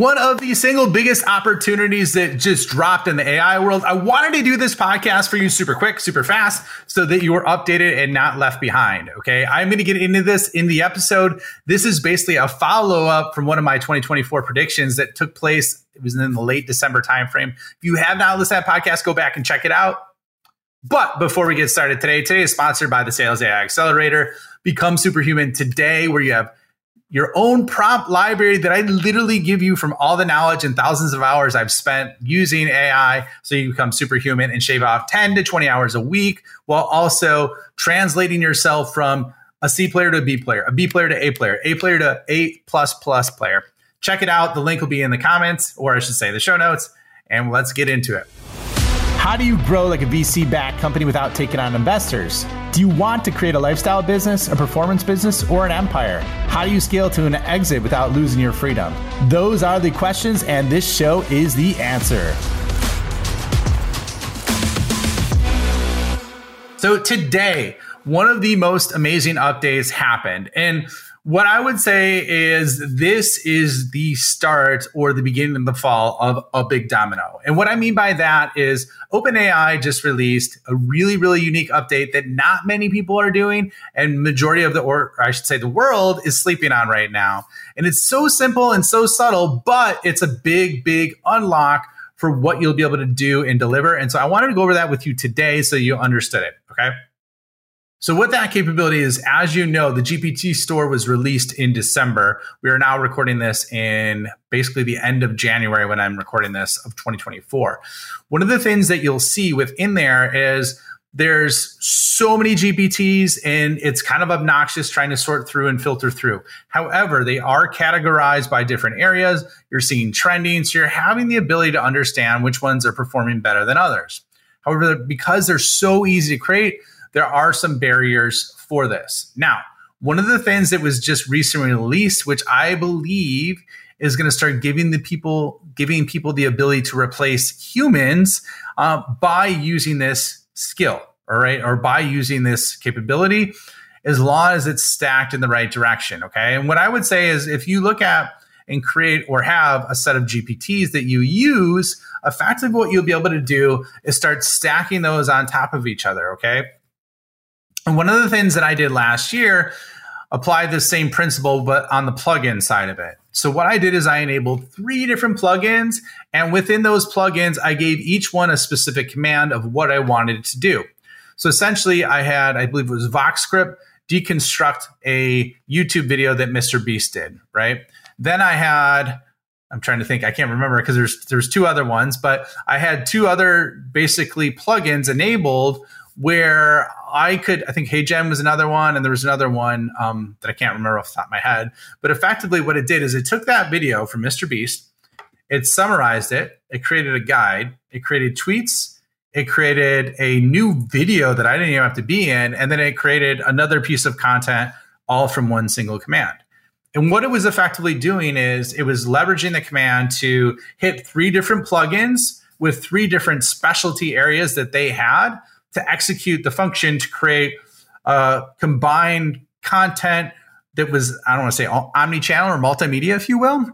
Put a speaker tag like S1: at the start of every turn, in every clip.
S1: one of the single biggest opportunities that just dropped in the AI world. I wanted to do this podcast for you super quick, super fast, so that you are updated and not left behind. Okay. I'm going to get into this in the episode. This is basically a follow up from one of my 2024 predictions that took place. It was in the late December timeframe. If you have not listened to that podcast, go back and check it out. But before we get started today, today is sponsored by the Sales AI Accelerator. Become superhuman today, where you have your own prompt library that I literally give you from all the knowledge and thousands of hours I've spent using AI so you become superhuman and shave off 10 to 20 hours a week while also translating yourself from a C player to a B player, a B player to A player, A player to A plus plus player. Check it out. The link will be in the comments, or I should say the show notes, and let's get into it. How do you grow like a VC backed company without taking on investors? Do you want to create a lifestyle business, a performance business, or an empire? How do you scale to an exit without losing your freedom? Those are the questions, and this show is the answer. So, today, one of the most amazing updates happened. And what I would say is this is the start or the beginning of the fall of a big domino. And what I mean by that is OpenAI just released a really, really unique update that not many people are doing, and majority of the, or I should say, the world is sleeping on right now. And it's so simple and so subtle, but it's a big, big unlock for what you'll be able to do and deliver. And so I wanted to go over that with you today so you understood it. Okay. So, what that capability is, as you know, the GPT store was released in December. We are now recording this in basically the end of January when I'm recording this of 2024. One of the things that you'll see within there is there's so many GPTs and it's kind of obnoxious trying to sort through and filter through. However, they are categorized by different areas. You're seeing trending, so you're having the ability to understand which ones are performing better than others. However, because they're so easy to create, there are some barriers for this. Now, one of the things that was just recently released, which I believe is going to start giving the people giving people the ability to replace humans uh, by using this skill, all right, or by using this capability, as long as it's stacked in the right direction. Okay, and what I would say is if you look at and create or have a set of GPTs that you use, effectively what you'll be able to do is start stacking those on top of each other. Okay. And one of the things that I did last year applied the same principle, but on the plugin side of it. So what I did is I enabled three different plugins, and within those plugins, I gave each one a specific command of what I wanted it to do. So essentially, I had, I believe it was VoxScript, deconstruct a YouTube video that Mr. Beast did, right? Then I had, I'm trying to think, I can't remember because there's there's two other ones, but I had two other basically plugins enabled where I could, I think HeyGen was another one, and there was another one um, that I can't remember off the top of my head. But effectively, what it did is it took that video from Mr. Beast, it summarized it, it created a guide, it created tweets, it created a new video that I didn't even have to be in, and then it created another piece of content all from one single command. And what it was effectively doing is it was leveraging the command to hit three different plugins with three different specialty areas that they had to execute the function to create uh, combined content that was, I don't want to say omni-channel or multimedia, if you will.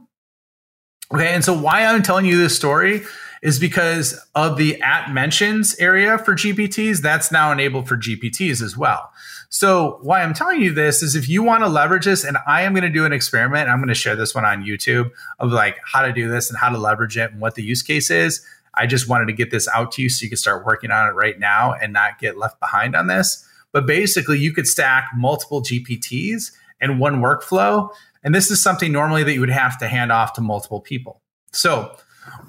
S1: Okay, and so why I'm telling you this story is because of the at mentions area for GPTs, that's now enabled for GPTs as well. So why I'm telling you this is if you want to leverage this, and I am going to do an experiment, I'm going to share this one on YouTube of like how to do this and how to leverage it and what the use case is. I just wanted to get this out to you so you can start working on it right now and not get left behind on this. But basically, you could stack multiple GPTs in one workflow. And this is something normally that you would have to hand off to multiple people. So,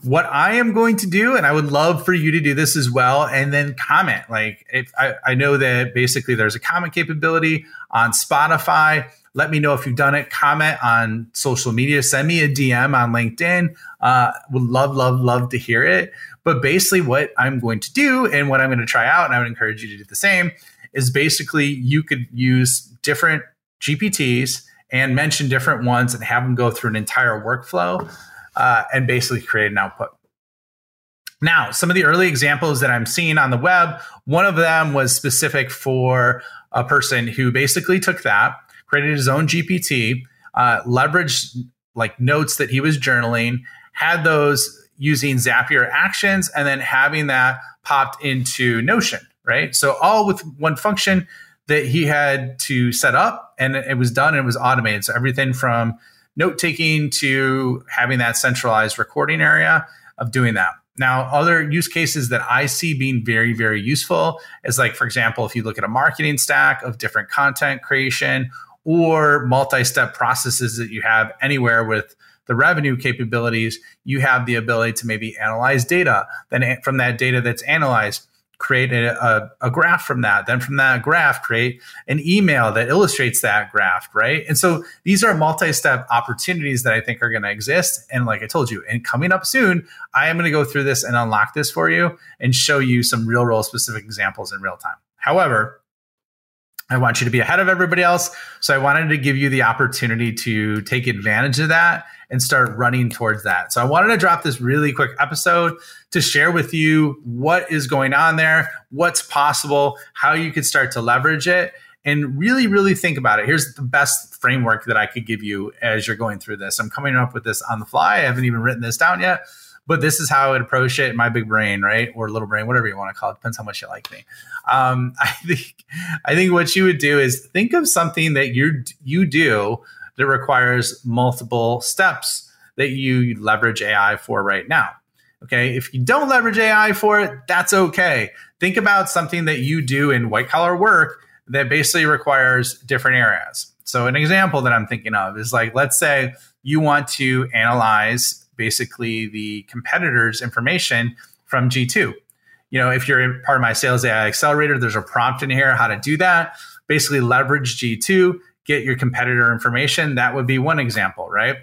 S1: what I am going to do, and I would love for you to do this as well, and then comment. Like, if I, I know that basically there's a comment capability on Spotify. Let me know if you've done it. Comment on social media. Send me a DM on LinkedIn. Uh, would love, love, love to hear it. But basically, what I'm going to do and what I'm going to try out, and I would encourage you to do the same, is basically you could use different GPTs and mention different ones and have them go through an entire workflow uh, and basically create an output. Now, some of the early examples that I'm seeing on the web, one of them was specific for a person who basically took that created his own GPT, uh, leveraged like notes that he was journaling, had those using Zapier actions, and then having that popped into Notion, right? So all with one function that he had to set up and it was done and it was automated. So everything from note taking to having that centralized recording area of doing that. Now, other use cases that I see being very, very useful is like, for example, if you look at a marketing stack of different content creation or multi step processes that you have anywhere with the revenue capabilities, you have the ability to maybe analyze data. Then from that data that's analyzed, create a, a, a, graph from that. Then from that graph, create an email that illustrates that graph, right? And so these are multi-step opportunities that I think are going to exist. And like I told you, and coming up soon, I am going to go through this and unlock this for you and show you some real role specific examples in real time. However, I want you to be ahead of everybody else. So I wanted to give you the opportunity to take advantage of that and start running towards that. So I wanted to drop this really quick episode to share with you what is going on there, what's possible, how you could start to leverage it, and really, really think about it. Here's the best framework that I could give you as you're going through this. I'm coming up with this on the fly. I haven't even written this down yet, but this is how I would approach it in my big brain, right? Or little brain, whatever you want to call it. Depends how much you like me. Um, I think I think what you would do is think of something that you you do that requires multiple steps that you leverage AI for right now. Okay. If you don't leverage AI for it, that's okay. Think about something that you do in white collar work that basically requires different areas. So, an example that I'm thinking of is like, let's say you want to analyze basically the competitor's information from G2. You know, if you're part of my Sales AI Accelerator, there's a prompt in here how to do that. Basically, leverage G2 get your competitor information. That would be one example, right?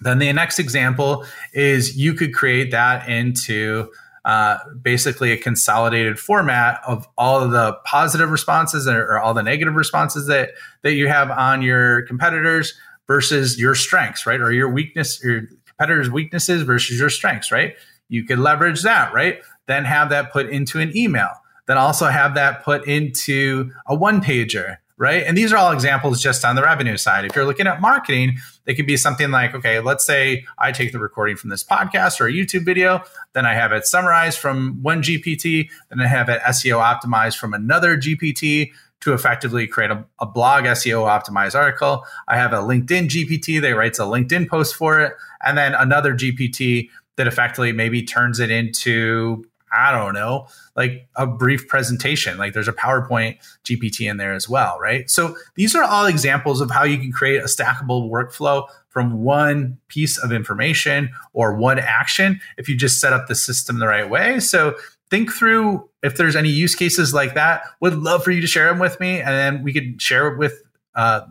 S1: Then the next example is you could create that into uh, basically a consolidated format of all of the positive responses or, or all the negative responses that that you have on your competitors versus your strengths, right? Or your weakness, your competitors' weaknesses versus your strengths, right? You could leverage that, right? Then have that put into an email. Then also have that put into a one pager right? And these are all examples just on the revenue side. If you're looking at marketing, it could be something like, okay, let's say I take the recording from this podcast or a YouTube video, then I have it summarized from one GPT, then I have it SEO optimized from another GPT to effectively create a, a blog SEO optimized article. I have a LinkedIn GPT that writes a LinkedIn post for it, and then another GPT that effectively maybe turns it into I don't know, like a brief presentation. Like there's a PowerPoint GPT in there as well, right? So these are all examples of how you can create a stackable workflow from one piece of information or one action if you just set up the system the right way. So think through if there's any use cases like that. Would love for you to share them with me, and then we could share it with uh,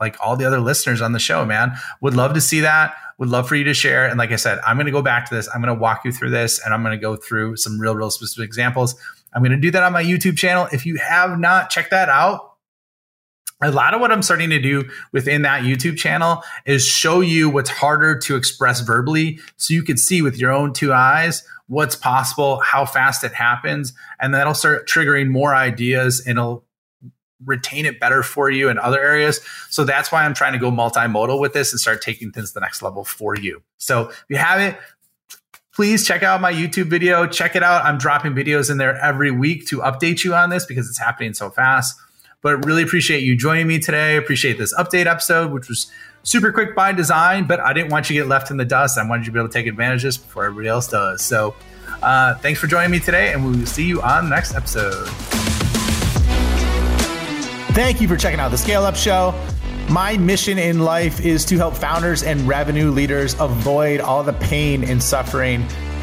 S1: like all the other listeners on the show. Man, would love to see that would love for you to share. And like I said, I'm going to go back to this. I'm going to walk you through this and I'm going to go through some real, real specific examples. I'm going to do that on my YouTube channel. If you have not checked that out, a lot of what I'm starting to do within that YouTube channel is show you what's harder to express verbally so you can see with your own two eyes what's possible, how fast it happens, and that'll start triggering more ideas and it'll retain it better for you in other areas. So that's why I'm trying to go multimodal with this and start taking things to the next level for you. So if you have it, please check out my YouTube video. Check it out. I'm dropping videos in there every week to update you on this because it's happening so fast. But really appreciate you joining me today. Appreciate this update episode, which was super quick by design, but I didn't want you to get left in the dust. I wanted you to be able to take advantage of this before everybody else does. So uh, thanks for joining me today, and we will see you on the next episode. Thank you for checking out the Scale Up Show. My mission in life is to help founders and revenue leaders avoid all the pain and suffering